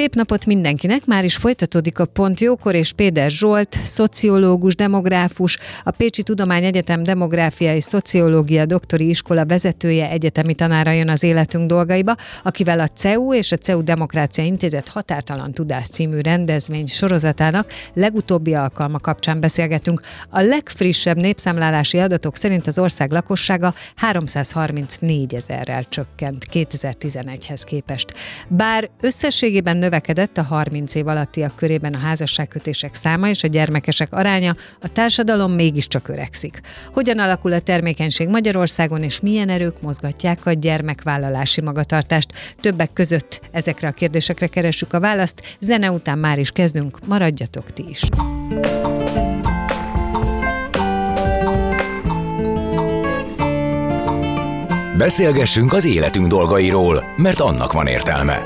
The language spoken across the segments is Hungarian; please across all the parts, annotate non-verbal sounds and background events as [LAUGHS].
Szép napot mindenkinek, már is folytatódik a Pont Jókor, és Péter Zsolt, szociológus, demográfus, a Pécsi Tudományegyetem Demográfia és Szociológia Doktori Iskola vezetője, egyetemi tanára jön az életünk dolgaiba, akivel a CEU és a CEU Demokrácia Intézet Határtalan Tudás című rendezvény sorozatának legutóbbi alkalma kapcsán beszélgetünk. A legfrissebb népszámlálási adatok szerint az ország lakossága 334 ezerrel csökkent 2011-hez képest. Bár összességében növekedett a 30 év alattiak körében a házasságkötések száma és a gyermekesek aránya, a társadalom mégiscsak öregszik. Hogyan alakul a termékenység Magyarországon, és milyen erők mozgatják a gyermekvállalási magatartást? Többek között ezekre a kérdésekre keresünk a választ. Zene után már is kezdünk, maradjatok ti is. Beszélgessünk az életünk dolgairól, mert annak van értelme.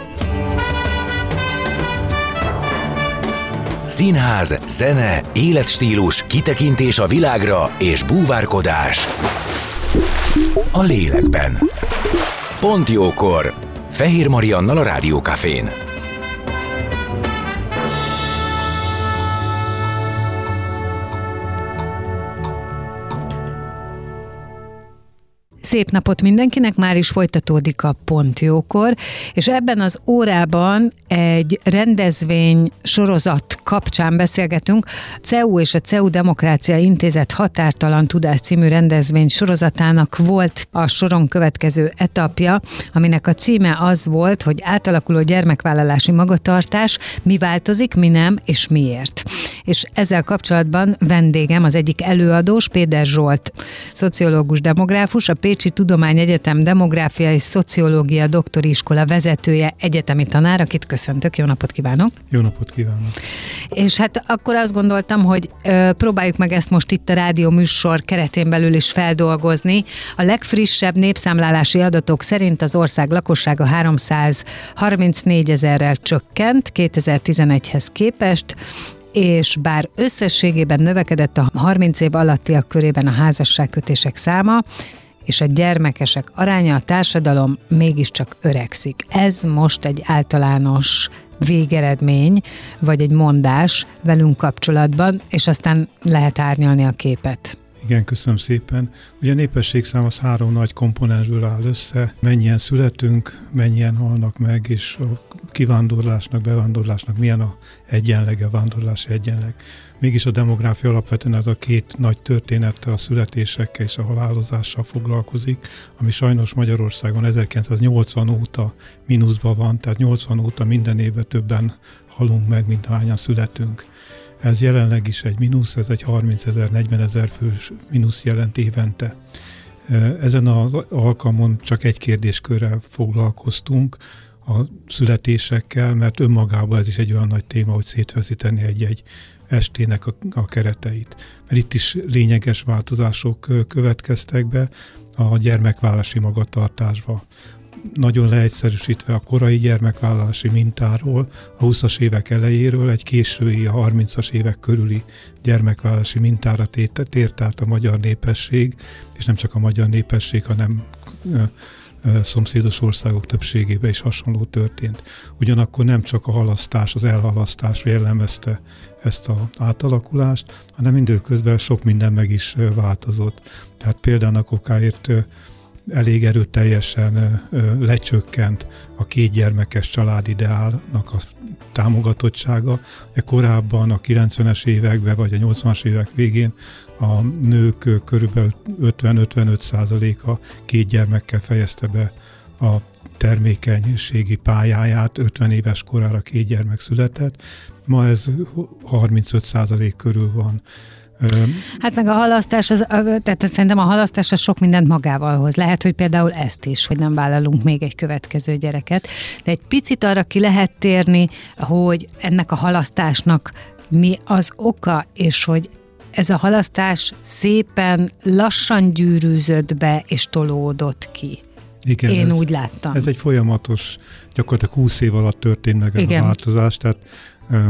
Színház, zene, életstílus, kitekintés a világra és búvárkodás. A lélekben. Pont jókor. Fehér Mariannal a Rádiókafén. Szép napot mindenkinek, már is folytatódik a Pont Jókor, és ebben az órában egy rendezvény sorozat kapcsán beszélgetünk. CEU és a CEU Demokrácia Intézet Határtalan Tudás című rendezvény sorozatának volt a soron következő etapja, aminek a címe az volt, hogy átalakuló gyermekvállalási magatartás, mi változik, mi nem, és miért. És ezzel kapcsolatban vendégem az egyik előadós, Péter Zsolt, szociológus, demográfus, a Pécsi Tudományegyetem Demográfia és Szociológia Doktori Iskola vezetője, egyetemi tanár, akit köszöntök. Jó napot kívánok! Jó napot kívánok! És hát akkor azt gondoltam, hogy ö, próbáljuk meg ezt most itt a rádió műsor keretén belül is feldolgozni. A legfrissebb népszámlálási adatok szerint az ország lakossága 334 ezerrel csökkent 2011-hez képest, és bár összességében növekedett a 30 év alattiak körében a házasságkötések száma, és a gyermekesek aránya a társadalom mégiscsak öregszik. Ez most egy általános végeredmény, vagy egy mondás velünk kapcsolatban, és aztán lehet árnyalni a képet. Igen, köszönöm szépen. Ugye a népességszám az három nagy komponensből áll össze. Mennyien születünk, mennyien halnak meg, és a kivándorlásnak, bevándorlásnak milyen a egyenlege, a vándorlási egyenleg. Mégis a demográfia alapvetően ez a két nagy történettel, a születésekkel és a halálozással foglalkozik, ami sajnos Magyarországon 1980 óta mínuszban van, tehát 80 óta minden évben többen halunk meg, mint hányan születünk. Ez jelenleg is egy mínusz, ez egy 30 ezer, 40 ezer fős mínusz jelent évente. Ezen az alkalmon csak egy kérdéskörrel foglalkoztunk, a születésekkel, mert önmagában ez is egy olyan nagy téma, hogy szétveszíteni egy-egy estének a, a kereteit. Mert itt is lényeges változások következtek be a gyermekvállási magatartásba. Nagyon leegyszerűsítve a korai gyermekvállalási mintáról, a 20-as évek elejéről egy késői, a 30-as évek körüli gyermekvállalási mintára tért, át a magyar népesség, és nem csak a magyar népesség, hanem szomszédos országok többségében is hasonló történt. Ugyanakkor nem csak a halasztás, az elhalasztás jellemezte ezt az átalakulást, hanem időközben sok minden meg is változott. Tehát például a kokáért elég erőteljesen lecsökkent a két gyermekes család ideálnak a támogatottsága. Korábban a 90-es években vagy a 80-as évek végén a nők körülbelül 50-55 százaléka két gyermekkel fejezte be a termékenységi pályáját, 50 éves korára két gyermek született, ma ez 35 százalék körül van. Hát meg a halasztás, az, tehát szerintem a halasztás az sok mindent magával hoz. Lehet, hogy például ezt is, hogy nem vállalunk még egy következő gyereket, de egy picit arra ki lehet térni, hogy ennek a halasztásnak mi az oka, és hogy ez a halasztás szépen lassan gyűrűzött be és tolódott ki. Igen, Én ez, úgy láttam. Ez egy folyamatos, gyakorlatilag 20 év alatt történt meg ez Igen. a változás, tehát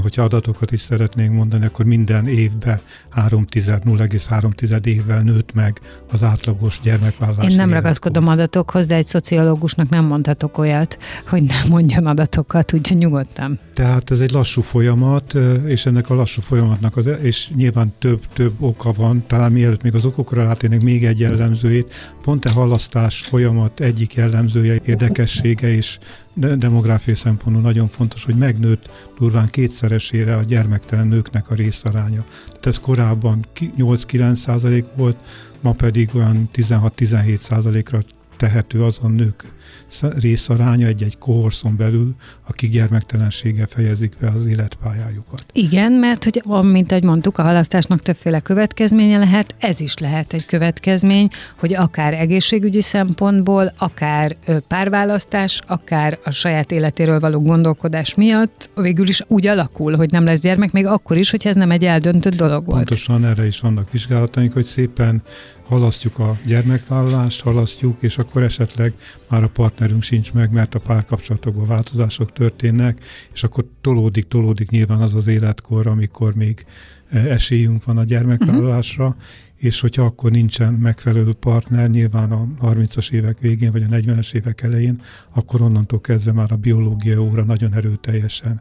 hogyha adatokat is szeretnénk mondani, akkor minden évben 0,3 évvel nőtt meg az átlagos gyermekvállalás. Én nem ragaszkodom adatokhoz, de egy szociológusnak nem mondhatok olyat, hogy nem mondjon adatokat, úgyhogy nyugodtan. Tehát ez egy lassú folyamat, és ennek a lassú folyamatnak, az, és nyilván több, több oka van, talán mielőtt még az okokra rátérnék még egy jellemzőjét, pont a halasztás folyamat egyik jellemzője, érdekessége és demográfiai szempontból nagyon fontos, hogy megnőtt durván kétszeresére a gyermektelen nőknek a részaránya. Tehát ez korábban 8-9 százalék volt, ma pedig olyan 16-17 százalékra tehető azon nők részaránya egy-egy kohorszon belül, akik gyermektelenséggel fejezik be az életpályájukat. Igen, mert hogy, mint ahogy mondtuk, a halasztásnak többféle következménye lehet, ez is lehet egy következmény, hogy akár egészségügyi szempontból, akár párválasztás, akár a saját életéről való gondolkodás miatt végül is úgy alakul, hogy nem lesz gyermek, még akkor is, hogy ez nem egy eldöntött dolog volt. Pontosan erre is vannak vizsgálataink, hogy szépen halasztjuk a gyermekvállalást, halasztjuk, és akkor esetleg már a partnerünk sincs meg, mert a párkapcsolatokban változások történnek, és akkor tolódik, tolódik nyilván az az életkor, amikor még e, esélyünk van a gyermekvállalásra, uh-huh. és hogyha akkor nincsen megfelelő partner, nyilván a 30-as évek végén, vagy a 40-es évek elején, akkor onnantól kezdve már a biológia óra nagyon erőteljesen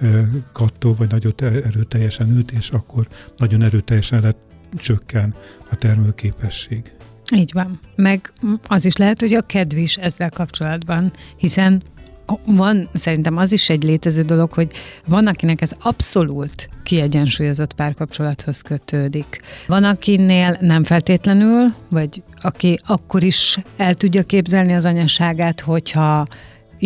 e, kattó, vagy nagyon erőteljesen üt, és akkor nagyon erőteljesen lett csökken a termőképesség. Így van. Meg az is lehet, hogy a kedv is ezzel kapcsolatban, hiszen van, szerintem az is egy létező dolog, hogy van, akinek ez abszolút kiegyensúlyozott párkapcsolathoz kötődik. Van, akinél nem feltétlenül, vagy aki akkor is el tudja képzelni az anyaságát, hogyha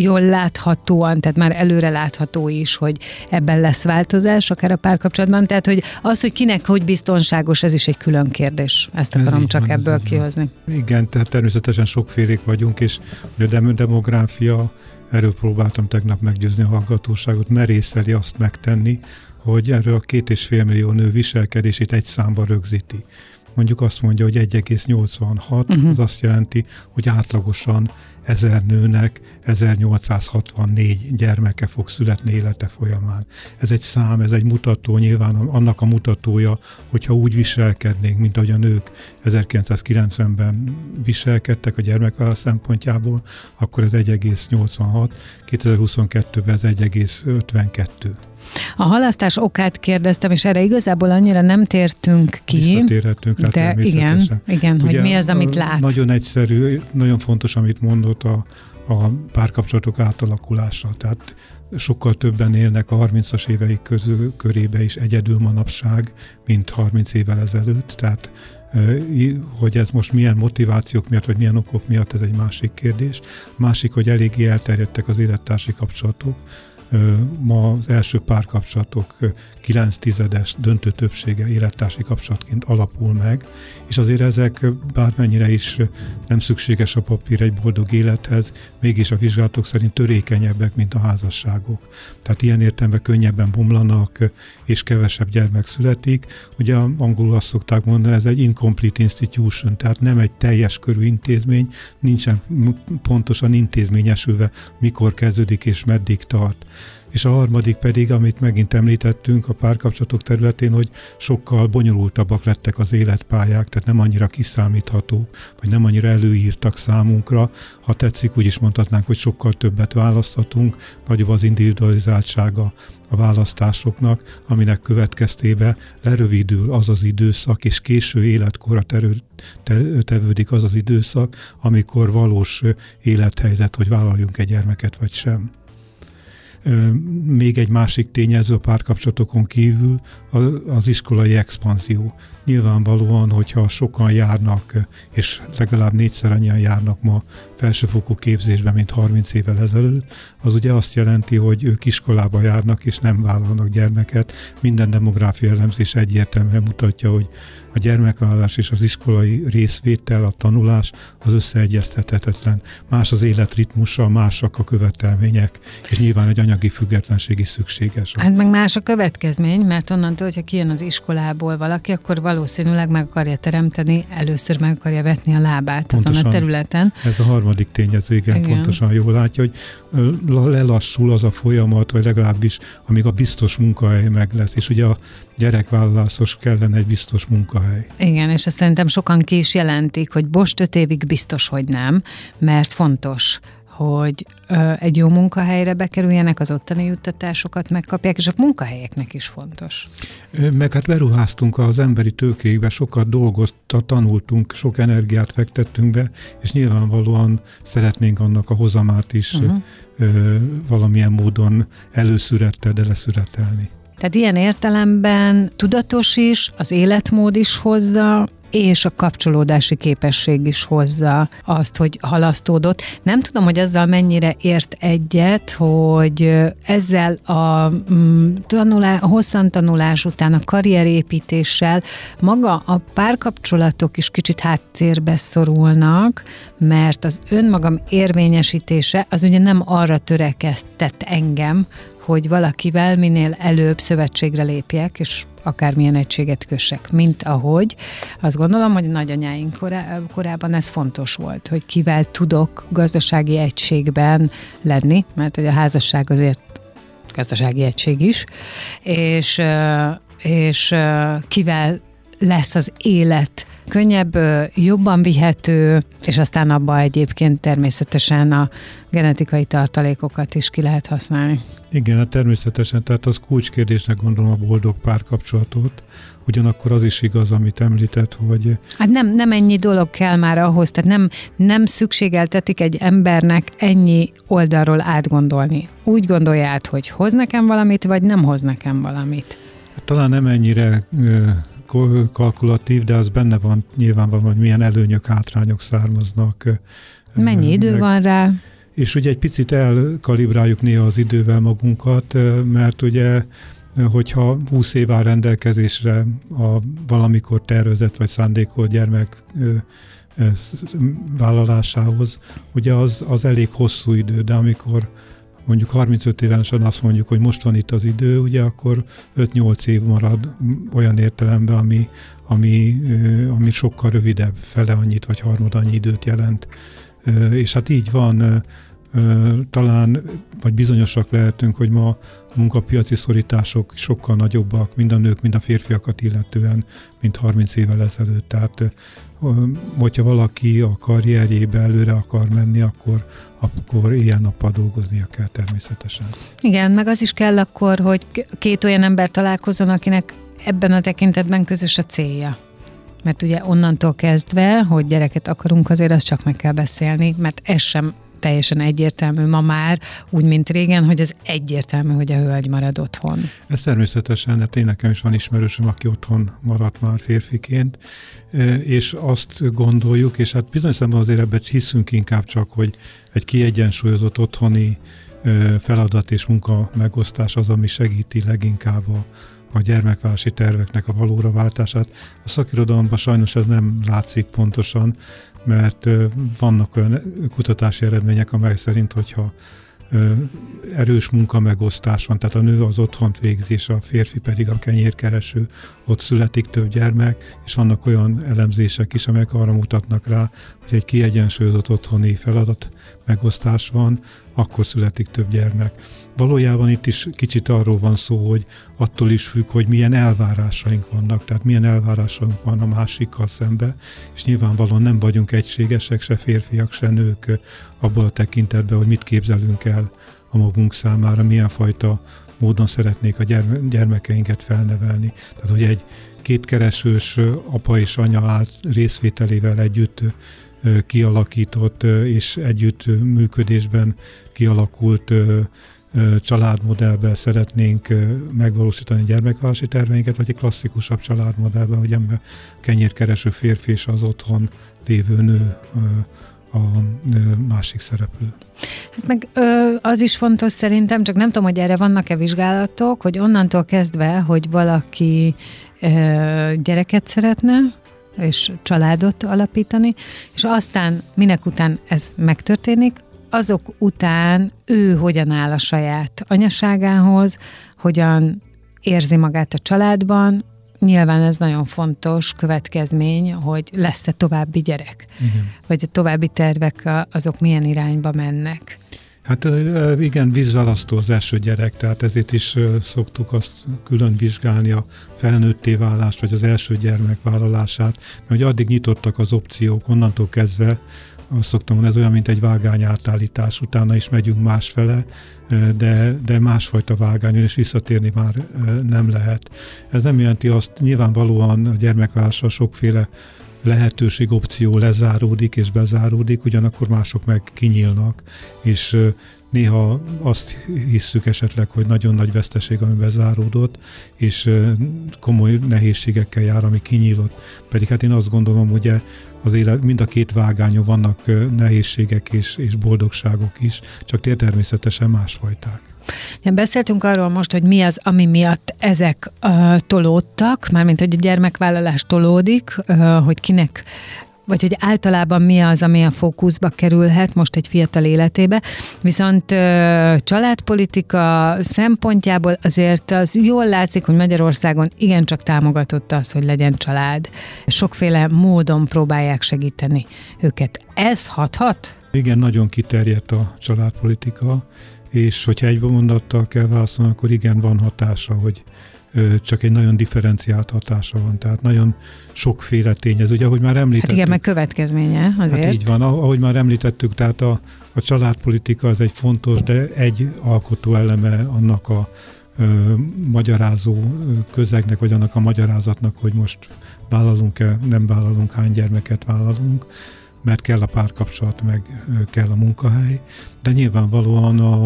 jól láthatóan, tehát már előre látható is, hogy ebben lesz változás, akár a párkapcsolatban. Tehát, hogy az, hogy kinek hogy biztonságos, ez is egy külön kérdés. Ezt akarom ez csak van, ebből kihozni. Igen, tehát természetesen sokfélék vagyunk, és a demográfia, erről próbáltam tegnap meggyőzni a hallgatóságot, merészeli azt megtenni, hogy erről a két és fél millió nő viselkedését egy számba rögzíti mondjuk azt mondja, hogy 1,86, uh-huh. az azt jelenti, hogy átlagosan ezer nőnek 1864 gyermeke fog születni élete folyamán. Ez egy szám, ez egy mutató, nyilván annak a mutatója, hogyha úgy viselkednénk, mint ahogy a nők 1990-ben viselkedtek a gyermekvállalás szempontjából, akkor ez 1,86, 2022-ben ez 1,52. A halasztás okát kérdeztem, és erre igazából annyira nem tértünk ki. Visszatérhetünk rá de igen, igen hogy mi az, amit lát. Nagyon egyszerű, nagyon fontos, amit mondott a, a párkapcsolatok átalakulása. Tehát sokkal többen élnek a 30-as éveik közül, körébe is egyedül manapság, mint 30 évvel ezelőtt. Tehát hogy ez most milyen motivációk miatt, vagy milyen okok miatt, ez egy másik kérdés. Másik, hogy eléggé elterjedtek az élettársi kapcsolatok, ma az első párkapcsolatok 9 tizedes döntő többsége élettársi kapcsolatként alapul meg, és azért ezek bármennyire is nem szükséges a papír egy boldog élethez, mégis a vizsgálatok szerint törékenyebbek, mint a házasságok. Tehát ilyen értelemben könnyebben bomlanak, és kevesebb gyermek születik. Ugye angolul azt szokták mondani, ez egy incomplete institution, tehát nem egy teljes körű intézmény, nincsen pontosan intézményesülve, mikor kezdődik és meddig tart és a harmadik pedig, amit megint említettünk a párkapcsolatok területén, hogy sokkal bonyolultabbak lettek az életpályák, tehát nem annyira kiszámíthatók, vagy nem annyira előírtak számunkra. Ha tetszik, úgy is mondhatnánk, hogy sokkal többet választhatunk, nagyobb az individualizáltsága a választásoknak, aminek következtében lerövidül az az időszak, és késő életkorra terül, tevődik az az időszak, amikor valós élethelyzet, hogy vállaljunk egy gyermeket vagy sem. Még egy másik tényező a párkapcsolatokon kívül az iskolai expanzió. Nyilvánvalóan, hogyha sokan járnak, és legalább négyszer annyian járnak ma felsőfokú képzésben, mint 30 évvel ezelőtt, az ugye azt jelenti, hogy ők iskolába járnak, és nem vállalnak gyermeket. Minden demográfia elemzés egyértelműen mutatja, hogy a gyermekvállalás és az iskolai részvétel, a tanulás az összeegyeztethetetlen. Más az életritmusa, másak a követelmények, és nyilván egy anyagi függetlenség is szükséges. Hát meg más a következmény, mert onnantól, hogyha kijön az iskolából valaki, akkor valószínűleg meg akarja teremteni, először meg akarja vetni a lábát pontosan, azon a területen. Ez a harmadik tényező, igen, igen. pontosan jól látja, hogy lelassul az a folyamat, vagy legalábbis amíg a biztos munkahely meg lesz, és ugye a gyerekvállalásos kellene egy biztos munkahely. Igen, és ezt szerintem sokan ki is jelentik, hogy most öt évig biztos, hogy nem, mert fontos hogy ö, egy jó munkahelyre bekerüljenek, az ottani juttatásokat megkapják, és a munkahelyeknek is fontos. Meg hát beruháztunk az emberi tőkékbe, sokat dolgozta, tanultunk, sok energiát fektettünk be, és nyilvánvalóan szeretnénk annak a hozamát is uh-huh. ö, valamilyen módon előszürettel, de leszüretelni. Tehát ilyen értelemben tudatos is, az életmód is hozza, és a kapcsolódási képesség is hozza azt, hogy halasztódott. Nem tudom, hogy azzal mennyire ért egyet, hogy ezzel a, mm, tanulá, a hosszan tanulás után a karrierépítéssel maga a párkapcsolatok is kicsit háttérbe szorulnak, mert az önmagam érvényesítése az ugye nem arra törekeztet engem, hogy valakivel minél előbb szövetségre lépjek, és akármilyen egységet kössek, mint ahogy. Azt gondolom, hogy a nagyanyáink korá, korában ez fontos volt, hogy kivel tudok gazdasági egységben lenni, mert hogy a házasság azért gazdasági egység is, és, és kivel lesz az élet könnyebb, jobban vihető, és aztán abba egyébként természetesen a genetikai tartalékokat is ki lehet használni. Igen, hát természetesen, tehát az kulcskérdésnek gondolom a boldog párkapcsolatot, ugyanakkor az is igaz, amit említett, hogy... Hát nem, nem ennyi dolog kell már ahhoz, tehát nem, nem szükségeltetik egy embernek ennyi oldalról átgondolni. Úgy gondolja át, hogy hoz nekem valamit, vagy nem hoz nekem valamit. Hát talán nem ennyire kalkulatív, de az benne van nyilvánvalóan, hogy milyen előnyök, hátrányok származnak. Mennyi idő meg. van rá? És ugye egy picit elkalibráljuk néha az idővel magunkat, mert ugye hogyha 20 év áll rendelkezésre a valamikor tervezett vagy szándékolt gyermek vállalásához, ugye az, az elég hosszú idő, de amikor mondjuk 35 évesen azt mondjuk, hogy most van itt az idő, ugye akkor 5-8 év marad olyan értelemben, ami, ami, ami sokkal rövidebb, fele annyit vagy harmad annyi időt jelent. És hát így van, talán, vagy bizonyosak lehetünk, hogy ma munkapiaci szorítások sokkal nagyobbak, mind a nők, mind a férfiakat illetően, mint 30 évvel ezelőtt. Tehát hogyha valaki a karrierjébe előre akar menni, akkor, akkor ilyen nappal dolgoznia kell természetesen. Igen, meg az is kell akkor, hogy két olyan ember találkozzon, akinek ebben a tekintetben közös a célja. Mert ugye onnantól kezdve, hogy gyereket akarunk, azért azt csak meg kell beszélni, mert ez sem teljesen egyértelmű ma már, úgy, mint régen, hogy az egyértelmű, hogy a hölgy marad otthon. Ez természetesen, hát én nekem is van ismerősöm, aki otthon maradt már férfiként, és azt gondoljuk, és hát bizonyos szemben azért ebben hiszünk inkább csak, hogy egy kiegyensúlyozott otthoni feladat és munka megosztás az, ami segíti leginkább a, a gyermekvárosi terveknek a valóra váltását. A szakirodalomban sajnos ez nem látszik pontosan, mert vannak olyan kutatási eredmények, amely szerint, hogyha erős munkamegosztás van, tehát a nő az otthont végzi, és a férfi pedig a kenyérkereső, ott születik több gyermek, és vannak olyan elemzések is, amelyek arra mutatnak rá, hogy egy kiegyensúlyozott otthoni feladat megosztás van, akkor születik több gyermek. Valójában itt is kicsit arról van szó, hogy attól is függ, hogy milyen elvárásaink vannak, tehát milyen elvárásaink van a másikkal szembe, és nyilvánvalóan nem vagyunk egységesek, se férfiak, se nők abban a tekintetben, hogy mit képzelünk el a magunk számára, milyen fajta módon szeretnék a gyermekeinket felnevelni. Tehát, hogy egy kétkeresős apa és anya részvételével együtt kialakított és együtt működésben kialakult családmodellben szeretnénk megvalósítani gyermekvállalási terveinket, vagy egy klasszikusabb családmodellben, hogy ember kenyérkereső férfi és az otthon lévő nő a másik szereplő. Hát meg ö, az is fontos szerintem, csak nem tudom, hogy erre vannak-e vizsgálatok, hogy onnantól kezdve, hogy valaki ö, gyereket szeretne, és családot alapítani, és aztán minek után ez megtörténik, azok után ő hogyan áll a saját anyaságához, hogyan érzi magát a családban, Nyilván ez nagyon fontos következmény, hogy lesz-e további gyerek, igen. vagy a további tervek azok milyen irányba mennek. Hát igen, vízzalasztó az első gyerek, tehát ezért is szoktuk azt külön vizsgálni a felnőtté válást, vagy az első gyermek vállalását, mert hogy addig nyitottak az opciók, onnantól kezdve azt szoktam mondani, ez olyan, mint egy vágány átállítás, utána is megyünk másfele, de, de másfajta vágányon, és visszatérni már nem lehet. Ez nem jelenti azt, nyilvánvalóan a gyermekválással sokféle lehetőség, opció lezáródik és bezáródik, ugyanakkor mások meg kinyílnak, és néha azt hisszük esetleg, hogy nagyon nagy veszteség, ami bezáródott, és komoly nehézségekkel jár, ami kinyílott. Pedig hát én azt gondolom, ugye az élet, mind a két vágányon vannak nehézségek és, és boldogságok is, csak természetesen másfajták. Ja, beszéltünk arról most, hogy mi az, ami miatt ezek uh, tolódtak, mármint, hogy a gyermekvállalás tolódik, uh, hogy kinek vagy hogy általában mi az, ami a fókuszba kerülhet most egy fiatal életébe. Viszont családpolitika szempontjából azért az jól látszik, hogy Magyarországon igencsak támogatott az, hogy legyen család. Sokféle módon próbálják segíteni őket. Ez hathat? Igen, nagyon kiterjedt a családpolitika, és hogyha egy mondattal kell válaszolni, akkor igen, van hatása, hogy csak egy nagyon differenciált hatása van, tehát nagyon sokféle tényező. Ugye, ahogy már említettük. Hát igen, meg következménye azért. Hát így van, ahogy már említettük, tehát a, a családpolitika az egy fontos, de egy alkotó eleme annak a ö, magyarázó közegnek, vagy annak a magyarázatnak, hogy most vállalunk-e, nem vállalunk, hány gyermeket vállalunk, mert kell a párkapcsolat, meg kell a munkahely, de nyilvánvalóan a,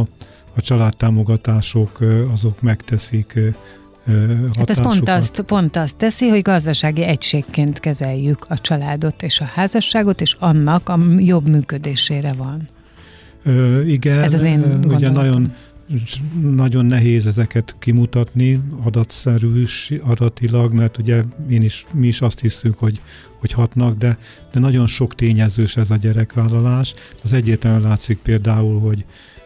a családtámogatások azok megteszik Hát ez pont azt, pont azt teszi, hogy gazdasági egységként kezeljük a családot és a házasságot, és annak a jobb működésére van. Ö, igen, ez az én gondolatom. ugye nagyon nagyon nehéz ezeket kimutatni adatszerű, adatilag, mert ugye én is, mi is azt hiszünk, hogy, hogy hatnak, de, de nagyon sok tényezős ez a gyerekvállalás. Az egyértelműen látszik például, hogy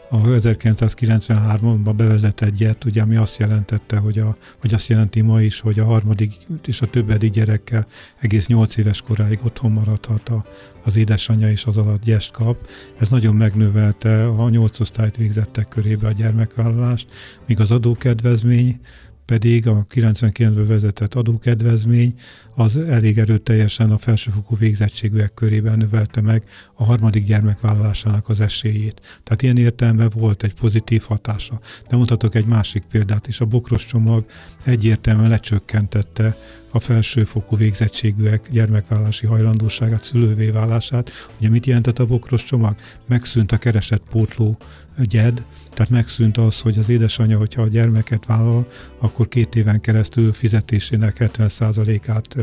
a 1993-ban bevezetett gyert, ugye, ami azt jelentette, hogy, a, hogy azt jelenti ma is, hogy a harmadik és a többedik gyerekkel egész 8 éves koráig otthon maradhat a, az édesanyja és az alatt gyest kap. Ez nagyon megnövelte a 8 osztályt végzettek körébe a gyermekvállalást, míg az adókedvezmény pedig a 99-ből vezetett adókedvezmény az elég erőteljesen a felsőfokú végzettségűek körében növelte meg a harmadik gyermek vállalásának az esélyét. Tehát ilyen értelemben volt egy pozitív hatása. De mondhatok egy másik példát is. A bokros csomag egyértelműen lecsökkentette a felsőfokú végzettségűek gyermekvállási hajlandóságát, szülővé válását. Ugye mit jelentett a bokros csomag? Megszűnt a keresett pótló gyed, tehát megszűnt az, hogy az édesanyja, hogyha a gyermeket vállal, akkor két éven keresztül fizetésének 70%-át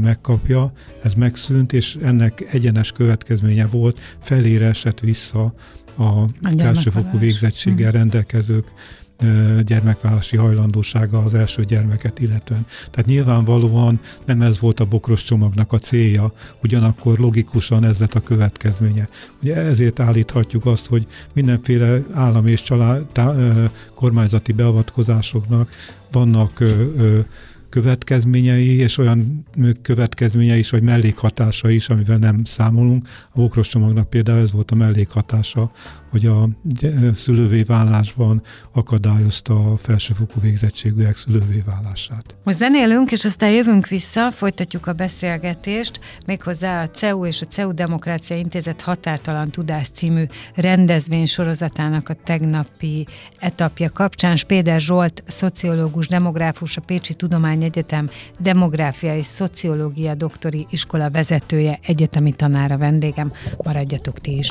megkapja. Ez megszűnt, és ennek egyenes következménye volt, felére esett vissza a felsőfokú végzettséggel hm. rendelkezők gyermekvállalási hajlandósága az első gyermeket illetően. Tehát nyilvánvalóan nem ez volt a bokros csomagnak a célja, ugyanakkor logikusan ez lett a következménye. Ugye ezért állíthatjuk azt, hogy mindenféle állam és család, tá, kormányzati beavatkozásoknak vannak ö, ö, következményei, és olyan következményei is, vagy mellékhatása is, amivel nem számolunk. A Bokros csomagnak például ez volt a mellékhatása, hogy a szülővé válásban akadályozta a felsőfokú végzettségűek szülővé válását. Most zenélünk, és aztán jövünk vissza, folytatjuk a beszélgetést, méghozzá a CEU és a CEU Demokrácia Intézet Határtalan Tudás című rendezvény sorozatának a tegnapi etapja kapcsán. Spéder Zsolt, szociológus, demográfus, a Pécsi Tudományegyetem demográfia és szociológia doktori iskola vezetője, egyetemi tanára vendégem. Maradjatok ti is.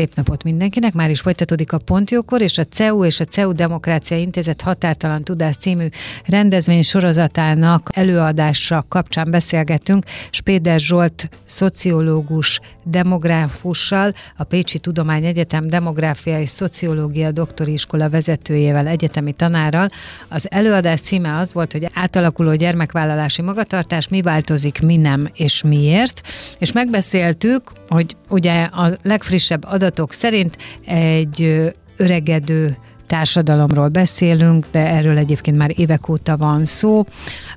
Szép napot mindenkinek, már is folytatódik a Pontjókor, és a CEU és a CEU Demokrácia Intézet Határtalan Tudás című rendezvény sorozatának előadásra kapcsán beszélgetünk Spéder Zsolt szociológus demográfussal, a Pécsi Tudomány Egyetem Demográfia és Szociológia Doktori Iskola vezetőjével, egyetemi tanárral. Az előadás címe az volt, hogy átalakuló gyermekvállalási magatartás, mi változik, mi nem és miért. És megbeszéltük, hogy ugye a legfrissebb adatok szerint egy öregedő társadalomról beszélünk, de erről egyébként már évek óta van szó.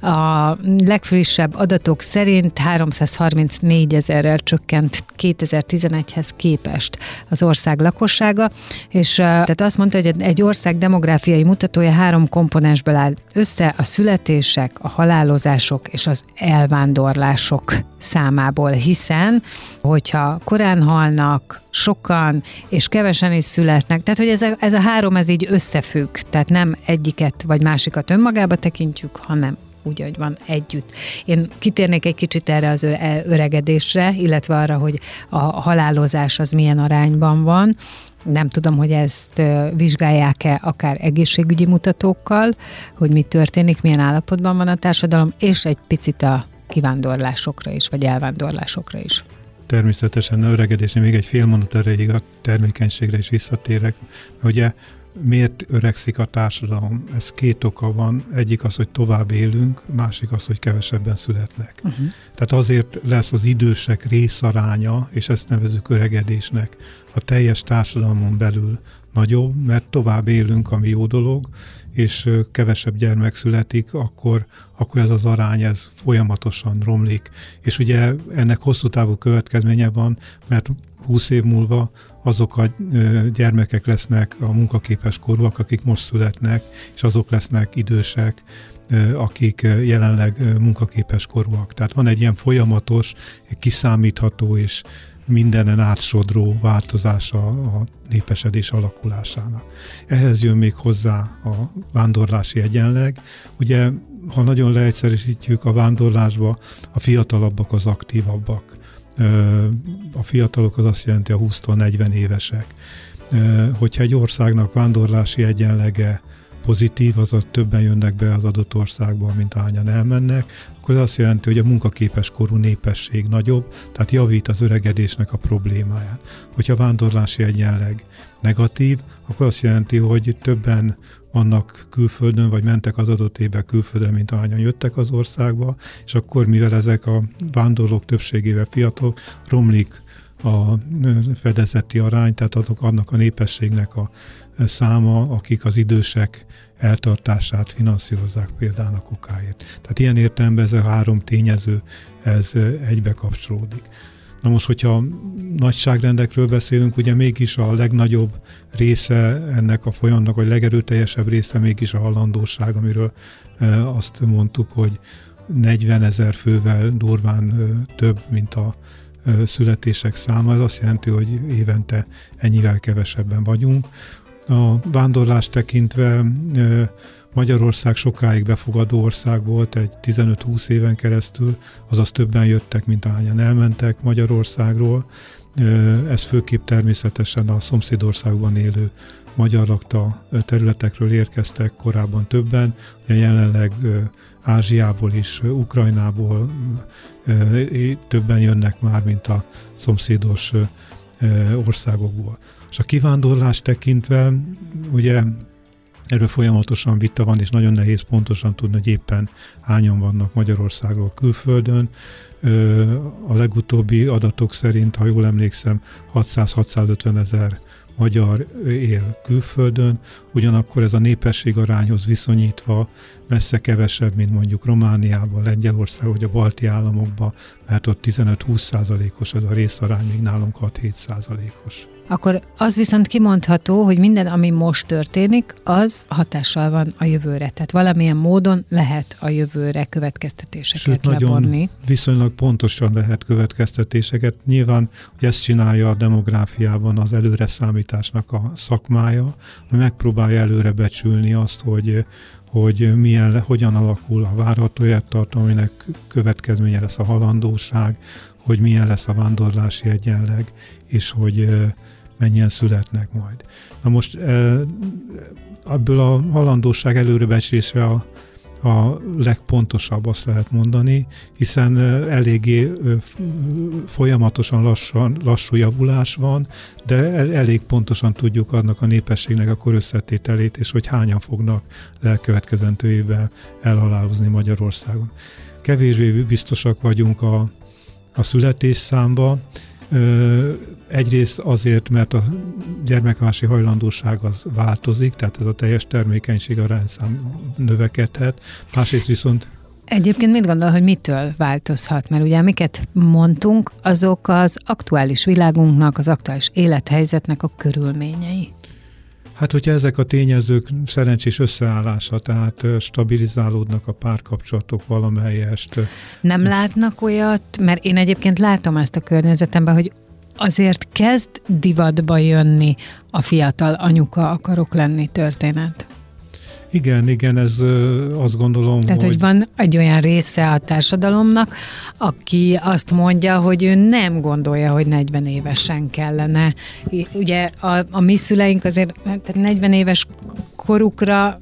A legfrissebb adatok szerint 334 ezerrel csökkent 2011-hez képest az ország lakossága, és tehát azt mondta, hogy egy ország demográfiai mutatója három komponensből áll össze, a születések, a halálozások és az elvándorlások számából, hiszen hogyha korán halnak, sokan, és kevesen is születnek. Tehát, hogy ez a, ez a három, ez így összefügg. Tehát nem egyiket vagy másikat önmagába tekintjük, hanem úgy, hogy van együtt. Én kitérnék egy kicsit erre az öregedésre, illetve arra, hogy a halálozás az milyen arányban van. Nem tudom, hogy ezt vizsgálják-e akár egészségügyi mutatókkal, hogy mi történik, milyen állapotban van a társadalom, és egy picit a kivándorlásokra is, vagy elvándorlásokra is természetesen öregedésnél még egy fél mondat erejéig a termékenységre is visszatérek. Ugye miért öregszik a társadalom? Ez két oka van. Egyik az, hogy tovább élünk, másik az, hogy kevesebben születnek. Uh-huh. Tehát azért lesz az idősek részaránya, és ezt nevezük öregedésnek, a teljes társadalmon belül nagyobb, mert tovább élünk, ami jó dolog, és kevesebb gyermek születik, akkor, akkor ez az arány ez folyamatosan romlik. És ugye ennek hosszú távú következménye van, mert 20 év múlva azok a gyermekek lesznek a munkaképes korúak, akik most születnek, és azok lesznek idősek, akik jelenleg munkaképes korúak. Tehát van egy ilyen folyamatos, kiszámítható és mindenen átsodró változása a népesedés alakulásának. Ehhez jön még hozzá a vándorlási egyenleg. Ugye, ha nagyon leegyszerűsítjük a vándorlásba, a fiatalabbak az aktívabbak. A fiatalok az azt jelenti a 20-40 évesek. Hogyha egy országnak vándorlási egyenlege pozitív, azaz többen jönnek be az adott országba, mint ahányan elmennek, akkor ez azt jelenti, hogy a munkaképes korú népesség nagyobb, tehát javít az öregedésnek a problémáján. Hogyha a vándorlási egyenleg negatív, akkor azt jelenti, hogy többen vannak külföldön, vagy mentek az adott évben külföldre, mint ahányan jöttek az országba, és akkor mivel ezek a vándorlók többségével fiatalok, romlik a fedezeti arány, tehát azok annak a népességnek a száma, akik az idősek eltartását finanszírozzák például a kokáért. Tehát ilyen értelemben ez a három tényező, ez egybe kapcsolódik. Na most, hogyha nagyságrendekről beszélünk, ugye mégis a legnagyobb része ennek a folyamatnak, vagy legerőteljesebb része mégis a hallandóság, amiről azt mondtuk, hogy 40 ezer fővel durván több, mint a születések száma. Ez azt jelenti, hogy évente ennyivel kevesebben vagyunk. A vándorlást tekintve Magyarország sokáig befogadó ország volt, egy 15-20 éven keresztül, azaz többen jöttek, mint ahányan elmentek Magyarországról. Ez főképp természetesen a szomszédországban élő magyar lakta területekről érkeztek korábban többen, ugye jelenleg Ázsiából is, Ukrajnából többen jönnek már, mint a szomszédos országokból. És a kivándorlás tekintve, ugye erről folyamatosan vita van, és nagyon nehéz pontosan tudni, hogy éppen hányan vannak Magyarországról külföldön. A legutóbbi adatok szerint, ha jól emlékszem, 600-650 ezer magyar él külföldön, ugyanakkor ez a népesség arányhoz viszonyítva messze kevesebb, mint mondjuk Romániában, Lengyelország vagy a balti államokban, mert ott 15-20 százalékos ez a részarány, még nálunk 6-7 százalékos. Akkor az viszont kimondható, hogy minden, ami most történik, az hatással van a jövőre. Tehát valamilyen módon lehet a jövőre következtetéseket Sőt, levonni. nagyon viszonylag pontosan lehet következtetéseket. Nyilván, hogy ezt csinálja a demográfiában az előre számításnak a szakmája, hogy megpróbálja előre becsülni azt, hogy hogy milyen, hogyan alakul a várható élettartam, aminek következménye lesz a halandóság, hogy milyen lesz a vándorlási egyenleg, és hogy mennyien születnek majd. Na most ebből a halandóság előrebecsésre a, a legpontosabb, azt lehet mondani, hiszen eléggé folyamatosan lassan, lassú javulás van, de elég pontosan tudjuk annak a népességnek a korösszetételét, és hogy hányan fognak elkövetkezendő évvel elhalálozni Magyarországon. Kevésbé biztosak vagyunk a, a születésszámba, Egyrészt azért, mert a gyermekvási hajlandóság az változik, tehát ez a teljes termékenység arányszám növekedhet. Másrészt viszont Egyébként mit gondol, hogy mitől változhat? Mert ugye amiket mondtunk, azok az aktuális világunknak, az aktuális élethelyzetnek a körülményei. Hát, hogyha ezek a tényezők szerencsés összeállása, tehát stabilizálódnak a párkapcsolatok valamelyest. Nem látnak olyat, mert én egyébként látom ezt a környezetemben, hogy azért kezd divatba jönni a fiatal anyuka akarok lenni történet. Igen, igen, ez azt gondolom, Tehát, hogy... hogy van egy olyan része a társadalomnak, aki azt mondja, hogy ő nem gondolja, hogy 40 évesen kellene. Ugye a, a mi szüleink azért tehát 40 éves korukra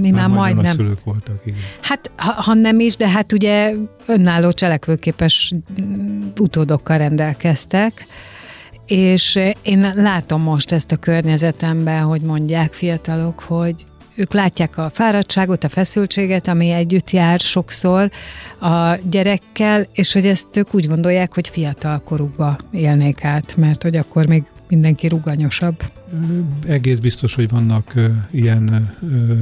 mi már, már majdnem. szülők voltak, igen. Hát, ha, ha nem is, de hát ugye önálló cselekvőképes utódokkal rendelkeztek, és én látom most ezt a környezetemben, hogy mondják fiatalok, hogy ők látják a fáradtságot, a feszültséget, ami együtt jár sokszor a gyerekkel, és hogy ezt ők úgy gondolják, hogy fiatal korukba élnék át, mert hogy akkor még mindenki ruganyosabb. Egész biztos, hogy vannak ilyen ö,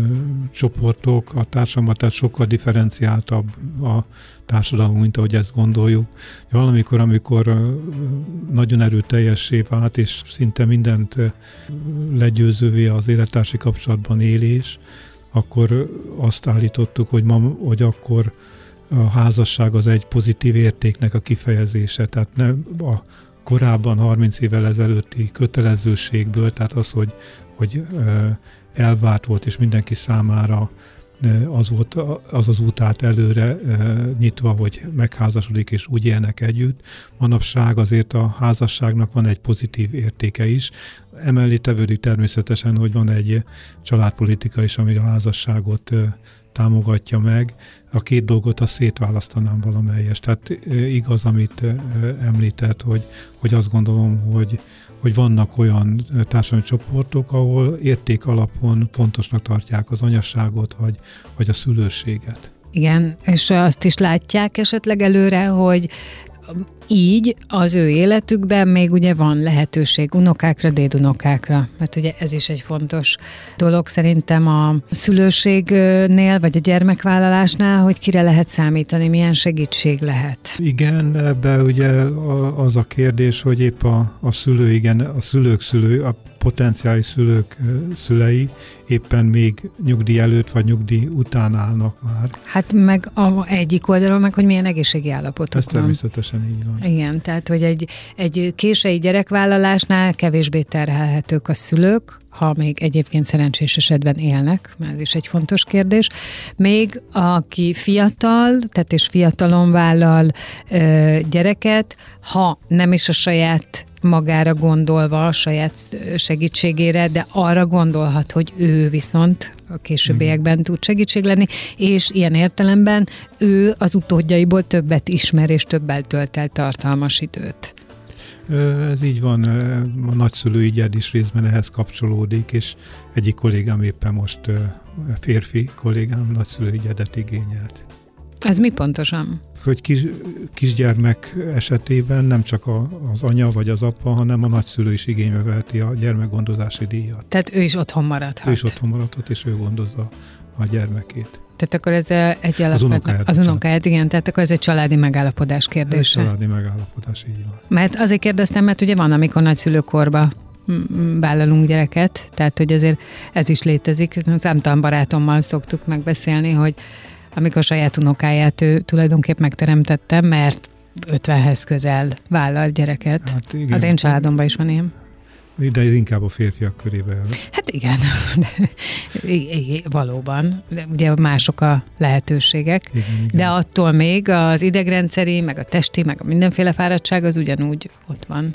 csoportok a társadalomban, tehát sokkal differenciáltabb a társadalom, mint ahogy ezt gondoljuk. Valamikor, amikor nagyon erőteljessé vált, és szinte mindent legyőzővé az élettársi kapcsolatban élés, akkor azt állítottuk, hogy, ma, hogy akkor a házasság az egy pozitív értéknek a kifejezése, tehát ne a korábban 30 évvel ezelőtti kötelezőségből, tehát az, hogy, hogy elvárt volt, és mindenki számára az volt az az út át előre nyitva, hogy megházasodik és úgy élnek együtt. Manapság azért a házasságnak van egy pozitív értéke is. Emellé tevődik természetesen, hogy van egy családpolitika is, ami a házasságot támogatja meg. A két dolgot a szétválasztanám valamelyest. Tehát igaz, amit említett, hogy, hogy azt gondolom, hogy, hogy vannak olyan társadalmi csoportok, ahol érték alapon fontosnak tartják az anyasságot, vagy, vagy a szülőséget. Igen, és azt is látják esetleg előre, hogy így az ő életükben még ugye van lehetőség unokákra, dédunokákra, mert ugye ez is egy fontos dolog szerintem a szülőségnél, vagy a gyermekvállalásnál, hogy kire lehet számítani, milyen segítség lehet. Igen, ebbe ugye az a kérdés, hogy épp a, a szülő, igen, a szülők szülő, a potenciális szülők szülei éppen még nyugdíj előtt vagy nyugdíj után állnak már. Hát meg a egyik oldalon meg, hogy milyen egészségi állapotok Ez van. természetesen így van. Igen, tehát hogy egy, egy késői gyerekvállalásnál kevésbé terhelhetők a szülők, ha még egyébként szerencsés esetben élnek, mert ez is egy fontos kérdés. Még aki fiatal, tehát és fiatalon vállal ö, gyereket, ha nem is a saját magára gondolva, a saját segítségére, de arra gondolhat, hogy ő viszont a későbbiekben tud segítség lenni, és ilyen értelemben ő az utódjaiból többet ismer, és többel tölt el tartalmas időt. Ez így van, a nagyszülői gyed is részben ehhez kapcsolódik, és egyik kollégám éppen most férfi kollégám nagyszülői gyedet igényelt. Ez mi pontosan? Hogy kis, kisgyermek esetében nem csak a, az anya vagy az apa, hanem a nagyszülő is igénybe veheti a gyermekgondozási díjat. Tehát ő is otthon maradhat. Ő is otthon maradhat, és ő gondozza a gyermekét. Tehát akkor ez egy alapvető... Az unokáját. Az unokáját, igen. Tehát akkor ez egy családi megállapodás kérdése. Ez egy családi megállapodás, így van. Mert azért kérdeztem, mert ugye van, amikor nagyszülőkorba vállalunk gyereket, tehát hogy azért ez is létezik. Számtalan barátommal szoktuk megbeszélni, hogy amikor saját unokáját ő tulajdonképp megteremtette, mert 50-hez közel vállal gyereket. Hát igen. Az én családomban is van ilyen. De inkább a férfiak körébe. Hát igen, [LAUGHS] de, valóban. De ugye mások a lehetőségek. Igen, igen. De attól még az idegrendszeri, meg a testi, meg a mindenféle fáradtság az ugyanúgy ott van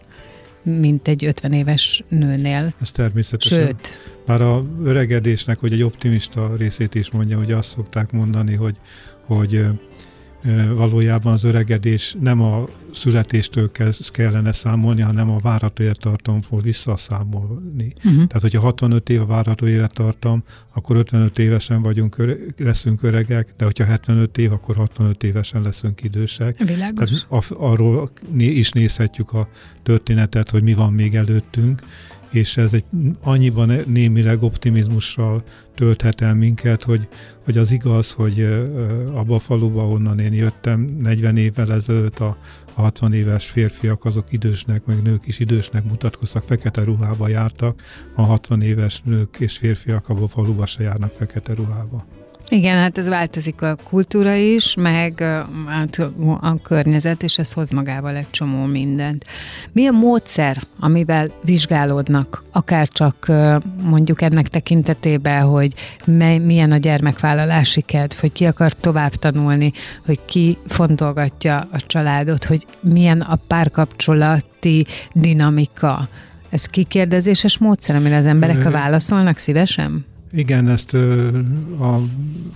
mint egy 50 éves nőnél. Ez természetesen. Sőt. Már a öregedésnek, hogy egy optimista részét is mondja, hogy azt szokták mondani, hogy, hogy valójában az öregedés nem a születéstől kellene számolni, hanem a várható élettartamból visszaszámolni. Uh-huh. Tehát, hogyha 65 év a várható élettartam, akkor 55 évesen vagyunk, leszünk öregek, de hogyha 75 év, akkor 65 évesen leszünk idősek. Világos. Tehát arról is nézhetjük a történetet, hogy mi van még előttünk, és ez egy annyiban némileg optimizmussal tölthet el minket, hogy, hogy az igaz, hogy abba a faluba, onnan én jöttem 40 évvel ezelőtt a 60 éves férfiak azok idősnek, meg nők is idősnek mutatkoztak, fekete ruhába jártak, a 60 éves nők és férfiak abban a faluba se járnak fekete ruhába. Igen, hát ez változik a kultúra is, meg hát a környezet, és ez hoz magával egy csomó mindent. Mi a módszer, amivel vizsgálódnak, akár csak mondjuk ennek tekintetében, hogy milyen a gyermekvállalási kedv, hogy ki akar tovább tanulni, hogy ki fontolgatja a családot, hogy milyen a párkapcsolati dinamika. Ez kikérdezéses módszer, amire az emberek válaszolnak szívesen? Igen, ezt a,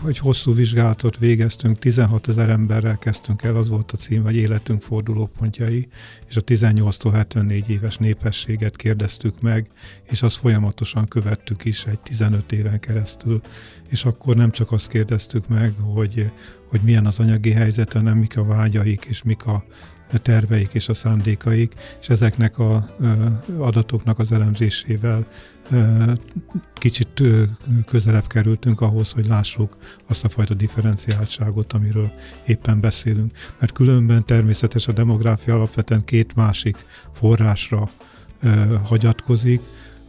egy hosszú vizsgálatot végeztünk, 16 ezer emberrel kezdtünk el, az volt a cím, vagy életünk fordulópontjai, és a 18 74 éves népességet kérdeztük meg, és azt folyamatosan követtük is egy 15 éven keresztül, és akkor nem csak azt kérdeztük meg, hogy, hogy milyen az anyagi helyzet, hanem mik a vágyaik, és mik a terveik és a szándékaik, és ezeknek a adatoknak az elemzésével kicsit közelebb kerültünk ahhoz, hogy lássuk azt a fajta differenciáltságot, amiről éppen beszélünk. Mert különben természetes a demográfia alapvetően két másik forrásra hagyatkozik,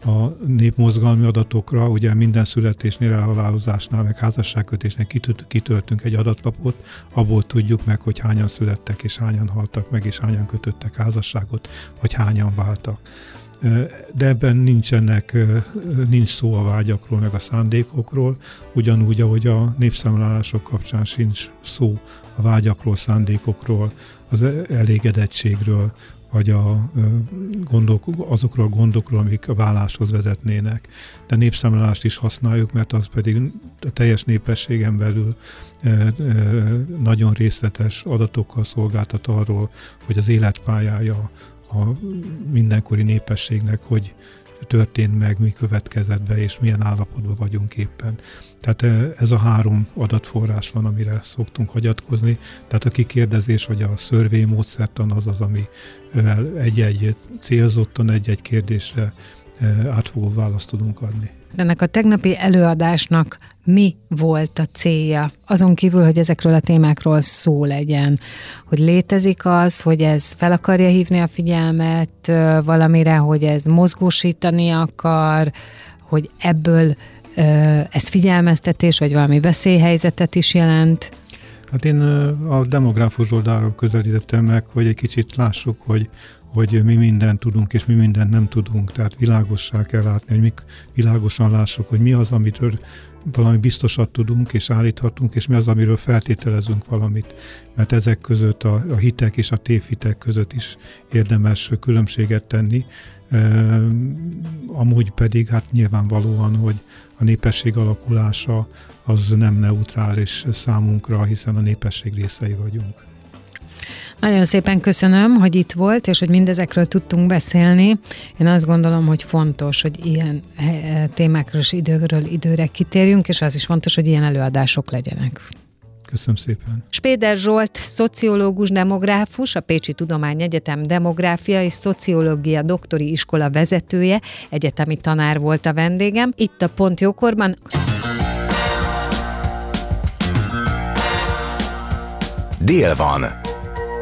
a népmozgalmi adatokra, ugye minden születésnél, elhalálozásnál, meg házasságkötésnél kitöltünk egy adatlapot, abból tudjuk meg, hogy hányan születtek, és hányan haltak meg, és hányan kötöttek házasságot, vagy hányan váltak. De ebben nincsenek, nincs szó a vágyakról, meg a szándékokról, ugyanúgy, ahogy a népszámlálások kapcsán sincs szó a vágyakról, szándékokról, az elégedettségről, vagy a gondok, azokról a gondokról, amik a válláshoz vezetnének. De népszámlálást is használjuk, mert az pedig a teljes népességen belül nagyon részletes adatokkal szolgáltat arról, hogy az életpályája a mindenkori népességnek hogy történt meg, mi következett be, és milyen állapotban vagyunk éppen. Tehát ez a három adatforrás van, amire szoktunk hagyatkozni. Tehát a kikérdezés vagy a szörvé módszertan az az, ami egy-egy célzottan egy-egy kérdésre átfogó választ tudunk adni. Ennek a tegnapi előadásnak mi volt a célja? Azon kívül, hogy ezekről a témákról szó legyen, hogy létezik az, hogy ez fel akarja hívni a figyelmet valamire, hogy ez mozgósítani akar, hogy ebből ez figyelmeztetés, vagy valami veszélyhelyzetet is jelent? Hát én a demográfus oldalról közelítettem meg, hogy egy kicsit lássuk, hogy hogy mi mindent tudunk, és mi mindent nem tudunk. Tehát világossá kell látni, hogy mi világosan lássuk, hogy mi az, amitől valami biztosat tudunk és állíthatunk, és mi az, amiről feltételezünk valamit. Mert ezek között a, a hitek és a tévhitek között is érdemes különbséget tenni. E, amúgy pedig hát nyilvánvalóan, hogy a népesség alakulása az nem neutrális számunkra, hiszen a népesség részei vagyunk. Nagyon szépen köszönöm, hogy itt volt, és hogy mindezekről tudtunk beszélni. Én azt gondolom, hogy fontos, hogy ilyen eh, témákról és időről időre kitérjünk, és az is fontos, hogy ilyen előadások legyenek. Köszönöm szépen. Spéder Zsolt, szociológus, demográfus, a Pécsi Tudományegyetem demográfia és szociológia doktori iskola vezetője, egyetemi tanár volt a vendégem. Itt a Pont Jókorban. Dél van.